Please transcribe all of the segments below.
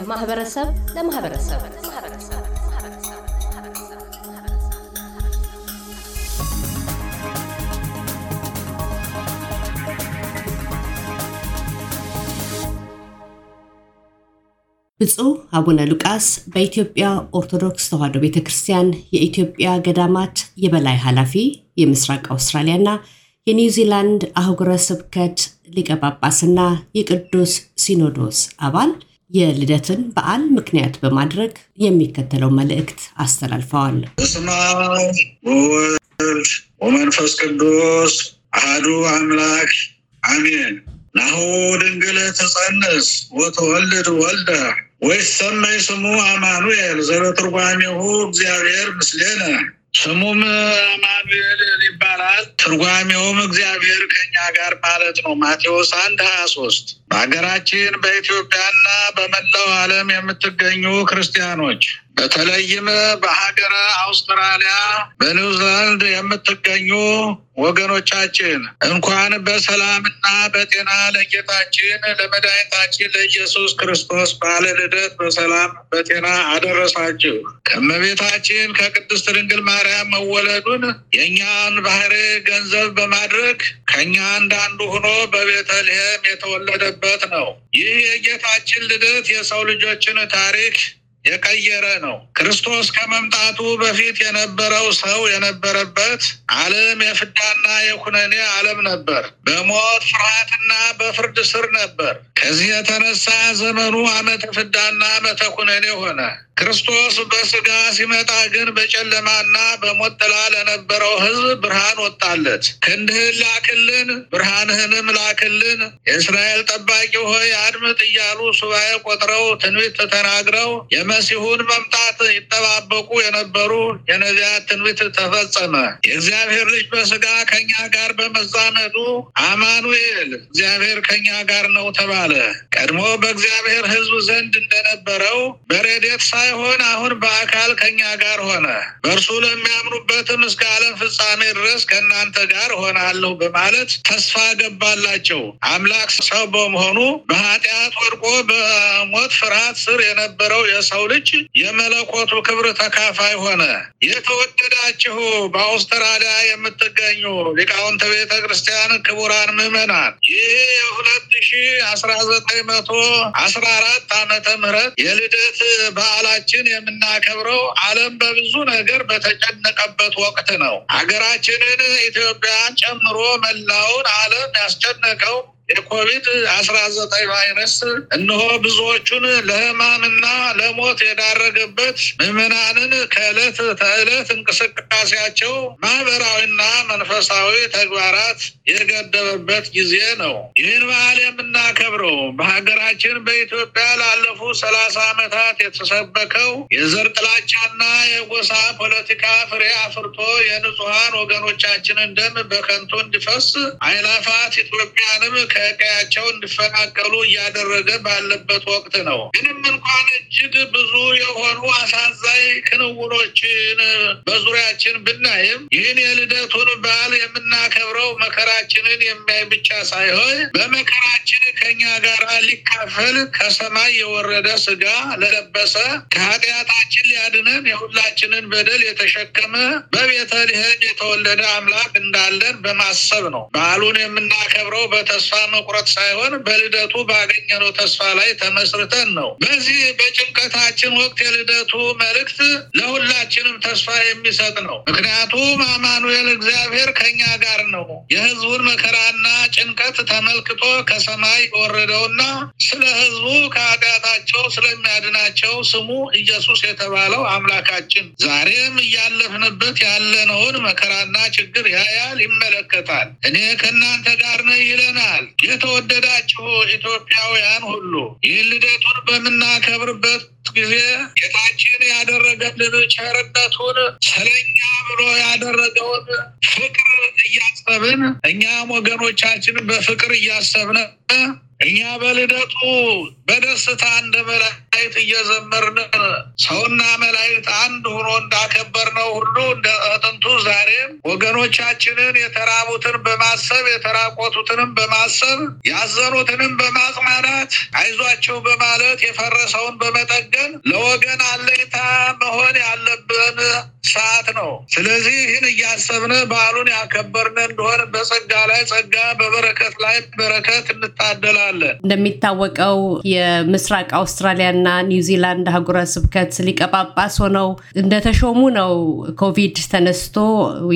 ከማህበረሰብ ለማህበረሰብ። ብፁዕ አቡነ ሉቃስ በኢትዮጵያ ኦርቶዶክስ ተዋሕዶ ቤተ ክርስቲያን የኢትዮጵያ ገዳማት የበላይ ኃላፊ፣ የምስራቅ አውስትራሊያና የኒውዚላንድ አህጉረ ስብከት ሊቀ ጳጳስና የቅዱስ ሲኖዶስ አባል የልደትን በዓል ምክንያት በማድረግ የሚከተለው መልእክት አስተላልፈዋል። በስመ አብ ወወልድ ወመንፈስ ቅዱስ አሐዱ አምላክ አሜን። ናሁ ድንግል ትጸንስ ወትወልድ ወልደ ወይሰመይ ስሙ አማኑኤል ዘበትርጓሜሁ እግዚአብሔር ምስሌነ ስሙም አማኑኤል ይባላል። ትርጓሜውም እግዚአብሔር ከኛ ጋር ማለት ነው። ማቴዎስ አንድ ሀያ ሶስት በሀገራችን በኢትዮጵያና በመላው ዓለም የምትገኙ ክርስቲያኖች በተለይም በሀገረ አውስትራሊያ በኒውዚላንድ የምትገኙ ወገኖቻችን እንኳን በሰላምና በጤና ለጌታችን ለመድኃኒታችን ለኢየሱስ ክርስቶስ በዓለ ልደት በሰላም በጤና አደረሳችሁ። ከእመቤታችን ከቅድስት ድንግል ማርያም መወለዱን የእኛን ባህሪ ገንዘብ በማድረግ ከእኛ አንዳንዱ ሆኖ በቤተልሔም የተወለደበት ነው። ይህ የጌታችን ልደት የሰው ልጆችን ታሪክ የቀየረ ነው። ክርስቶስ ከመምጣቱ በፊት የነበረው ሰው የነበረበት ዓለም የፍዳና የኩነኔ ዓለም ነበር። በሞት ፍርሃትና በፍርድ ስር ነበር። ከዚህ የተነሳ ዘመኑ ዓመተ ፍዳና ዓመተ ኩነኔ ሆነ። ክርስቶስ በስጋ ሲመጣ ግን በጨለማና በሞት ጥላ ለነበረው ሕዝብ ብርሃን ወጣለት። ክንድህን ላክልን፣ ብርሃንህንም ላክልን፣ የእስራኤል ጠባቂ ሆይ አድምጥ እያሉ ሱባኤ ቆጥረው ትንቢት ተናግረው የመሲሁን መምጣት ይጠባበቁ የነበሩ የነቢያት ትንቢት ተፈጸመ። የእግዚአብሔር ልጅ በስጋ ከኛ ጋር በመዛመዱ አማኑኤል እግዚአብሔር ከኛ ጋር ነው ተባለ። ቀድሞ በእግዚአብሔር ሕዝብ ዘንድ እንደነበረው በረድኤት ሳይሆን አሁን በአካል ከኛ ጋር ሆነ። በእርሱ ለሚያምኑበትም እስከ ዓለም ፍጻሜ ድረስ ከእናንተ ጋር ሆናለሁ በማለት ተስፋ ገባላቸው። አምላክ ሰው በመሆኑ በኃጢአት ወድቆ በሞት ፍርሃት ስር የነበረው የሰው ልጅ የመለኮቱ ክብር ተካፋይ ሆነ። የተወደዳችሁ በአውስትራሊያ የምትገኙ ሊቃውንተ ቤተ ክርስቲያን ክቡራን ምዕመናን ይህ የሁለት ሺ አስራ ዘጠኝ መቶ አስራ አራት ዓመተ ምህረት የልደት በዓላችን የምናከብረው ዓለም በብዙ ነገር በተጨነቀበት ወቅት ነው። ሀገራችንን ኢትዮጵያን ጨምሮ መላውን ዓለም ያስጨነቀው የኮቪድ አስራ ዘጠኝ ቫይረስ እነሆ ብዙዎቹን ለሕማምና ለሞት የዳረገበት ምዕመናንን ከዕለት ተዕለት እንቅስቃሴያቸው ማህበራዊና መንፈሳዊ ተግባራት የገደበበት ጊዜ ነው። ይህን በዓል የምናከብረው በሀገራችን በኢትዮጵያ ላለፉት ሰላሳ ዓመታት የተሰበከው የዘር ጥላቻና የጎሳ ፖለቲካ ፍሬ አፍርቶ የንጹሐን ወገኖቻችንን ደም በከንቱ እንዲፈስ አይላፋት ኢትዮጵያንም ከቀያቸው እንዲፈናቀሉ እያደረገ ባለበት ወቅት ነው። ምንም እንኳን እጅግ ብዙ የሆኑ አሳዛኝ ክንውኖችን በዙሪያችን ብናይም ይህን የልደቱን በዓል የምናከብረው መከራችንን የሚያይ ብቻ ሳይሆን በመከራችን ከኛ ጋር ሊካፈል ከሰማይ የወረደ ስጋ ለለበሰ ከኃጢአታችን ሊያድነን የሁላችንን በደል የተሸከመ በቤተልሔም የተወለደ አምላክ እንዳለን በማሰብ ነው። በዓሉን የምናከብረው በተስፋ መቁረጥ ሳይሆን በልደቱ ባገኘነው ተስፋ ላይ ተመስርተን ነው። በዚህ በጭንቀታችን ወቅት የልደቱ መልእክት ለሁላችንም ተስፋ የሚሰጥ ነው። ምክንያቱም አማኑኤል እግዚአብሔር ከኛ ጋር ነው። የሕዝቡን መከራና ጭንቀት ተመልክቶ ከሰማይ የወረደውና ስለ ሕዝቡ ከኃጢአታቸው ስለሚያድናቸው ስሙ ኢየሱስ የተባለው አምላካችን ዛሬም እያለፍንበት ያለነውን መከራና ችግር ያያል፣ ይመለከታል። እኔ ከእናንተ ጋር የተወደዳችሁ ኢትዮጵያውያን ሁሉ ይህን ልደቱን በምናከብርበት ጊዜ ጌታችን ያደረገልን ቸርነቱን ስለኛ ብሎ ያደረገውን ፍቅር እያሰብን እኛም ወገኖቻችንን በፍቅር እያሰብን እኛ በልደቱ በደስታ እንደ መላእክት እየዘመርን ሰውና መላእክት አንድ ሆኖ እንዳከበርነው ሁሉ እንደ ጥንቱ ዛሬም ወገኖቻችንን የተራቡትን በማሰብ የተራቆቱትንም በማሰብ ያዘኑትንም በማጽናናት አይዟቸው በማለት የፈረሰውን በመጠገን ለወገን አለኝታ መሆን ያለብን ሰዓት ነው። ስለዚህ ይህን እያሰብን በዓሉን ያከበርን እንደሆን በጸጋ ላይ ጸጋ፣ በበረከት ላይ በረከት እንታደላለን። እንደሚታወቀው የምስራቅ አውስትራሊያና ኒውዚላንድ አህጉረ ስብከት ሊቀ ጳጳስ ሆነው እንደተሾሙ ነው ኮቪድ ተነስቶ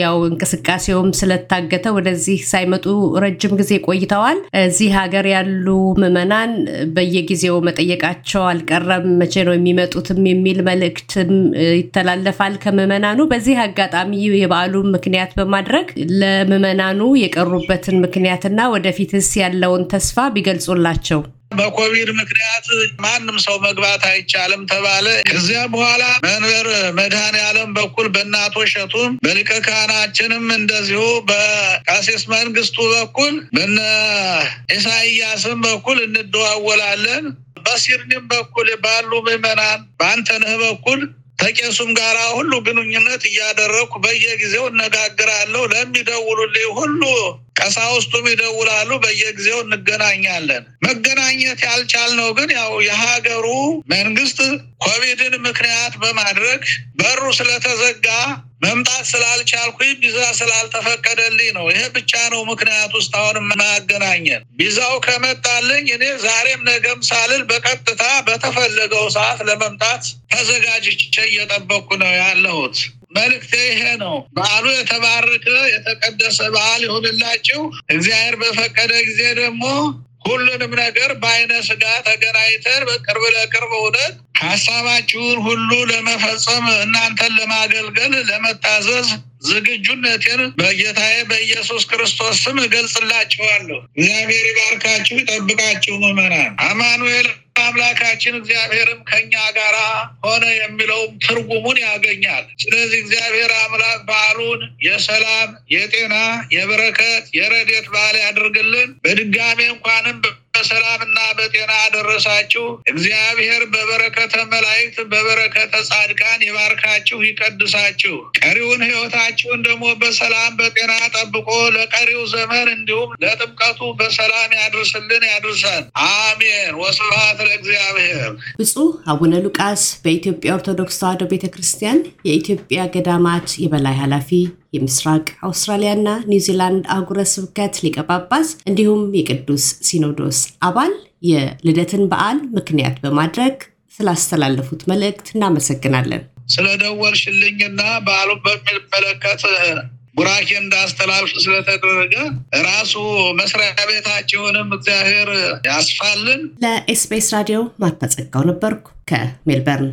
ያው እንቅስቃሴውም ስለታገተ ወደዚህ ሳይመጡ ረጅም ጊዜ ቆይተዋል። እዚህ ሀገር ያሉ ምዕመናን በየጊዜው መጠየቃቸው አልቀረም። መቼ ነው የሚመጡትም የሚል መልእክትም ይተላለፋል ከምዕመናኑ። በዚህ አጋጣሚ የበዓሉን ምክንያት በማድረግ ለምዕመናኑ የቀሩበትን ምክንያትና ወደፊትስ ያለውን ተስፋ ቢገልጹላቸው። በኮቪድ ምክንያት ማንም ሰው መግባት አይቻልም ተባለ። ከዚያ በኋላ መንበር መድኃኔ ዓለም በኩል በእናቶ እሸቱም በሊቀ ካህናችንም እንደዚሁ በቀሲስ መንግስቱ በኩል በነ ኢሳይያስም በኩል እንደዋወላለን። በሲርኒም በኩል ባሉ ምዕመናን በአንተነህ በኩል ከቄሱም ጋር ሁሉ ግንኙነት እያደረግኩ በየጊዜው እነጋግራለሁ። ለሚደውሉልኝ ሁሉ ቀሳውስቱም ይደውላሉ። በየጊዜው እንገናኛለን። መገናኘት ያልቻልነው ግን ያው የሀገሩ መንግስት ኮቪድን ምክንያት በማድረግ በሩ ስለተዘጋ መምጣት ስላልቻልኩኝ ቪዛ ስላልተፈቀደልኝ ነው። ይሄ ብቻ ነው ምክንያት ውስጥ አሁን የማገናኘን። ቪዛው ከመጣልኝ እኔ ዛሬም ነገም ሳልል በቀጥታ በተፈለገው ሰዓት ለመምጣት ተዘጋጅቼ እየጠበቅኩ ነው ያለሁት። መልእክቴ ይሄ ነው። በዓሉ የተባረከ የተቀደሰ በዓል ይሁንላችሁ። እግዚአብሔር በፈቀደ ጊዜ ደግሞ ሁሉንም ነገር በአይነ ስጋ ተገናኝተን በቅርብ ለቅርብ እውነት ሀሳባችሁን ሁሉ ለመፈጸም እናንተን ለማገልገል ለመታዘዝ ዝግጁነቴን በጌታዬ በኢየሱስ ክርስቶስ ስም እገልጽላችኋለሁ። እግዚአብሔር ይባርካችሁ፣ ይጠብቃችሁ። ምዕመናን አማኑኤል አምላካችን እግዚአብሔርም ከኛ ጋር ሆነ የሚለውም ትርጉሙን ያገኛል። ስለዚህ እግዚአብሔር አምላክ በዓሉን የሰላም፣ የጤና፣ የበረከት፣ የረድኤት በዓል ያድርግልን። በድጋሜ እንኳንም በሰላምና በጤና አደረሳችሁ። እግዚአብሔር በበረከተ መላእክት በበረከተ ጻድቃን ይባርካችሁ፣ ይቀድሳችሁ። ቀሪውን ሕይወታችሁን ደግሞ በሰላም በጤና ጠብቆ ለቀሪው ዘመን እንዲሁም ለጥምቀቱ በሰላም ያድርስልን ያድርሰን። አሜን። ወስብሐት ለእግዚአብሔር። ብፁዕ አቡነ ሉቃስ በኢትዮጵያ ኦርቶዶክስ ተዋሕዶ ቤተ ክርስቲያን የኢትዮጵያ ገዳማት የበላይ ኃላፊ የምስራቅ አውስትራሊያና ኒውዚላንድ አህጉረ ስብከት ሊቀ ጳጳስ እንዲሁም የቅዱስ ሲኖዶስ አባል የልደትን በዓል ምክንያት በማድረግ ስላስተላለፉት መልእክት እናመሰግናለን። ስለደወልሽልኝና በዓሉን በሚመለከት ቡራኬ እንዳስተላልፍ ስለተደረገ ራሱ መስሪያ ቤታችሁንም እግዚአብሔር ያስፋልን። ለኤስቢኤስ ራዲዮ ማታጸጋው ነበርኩ ከሜልበርን።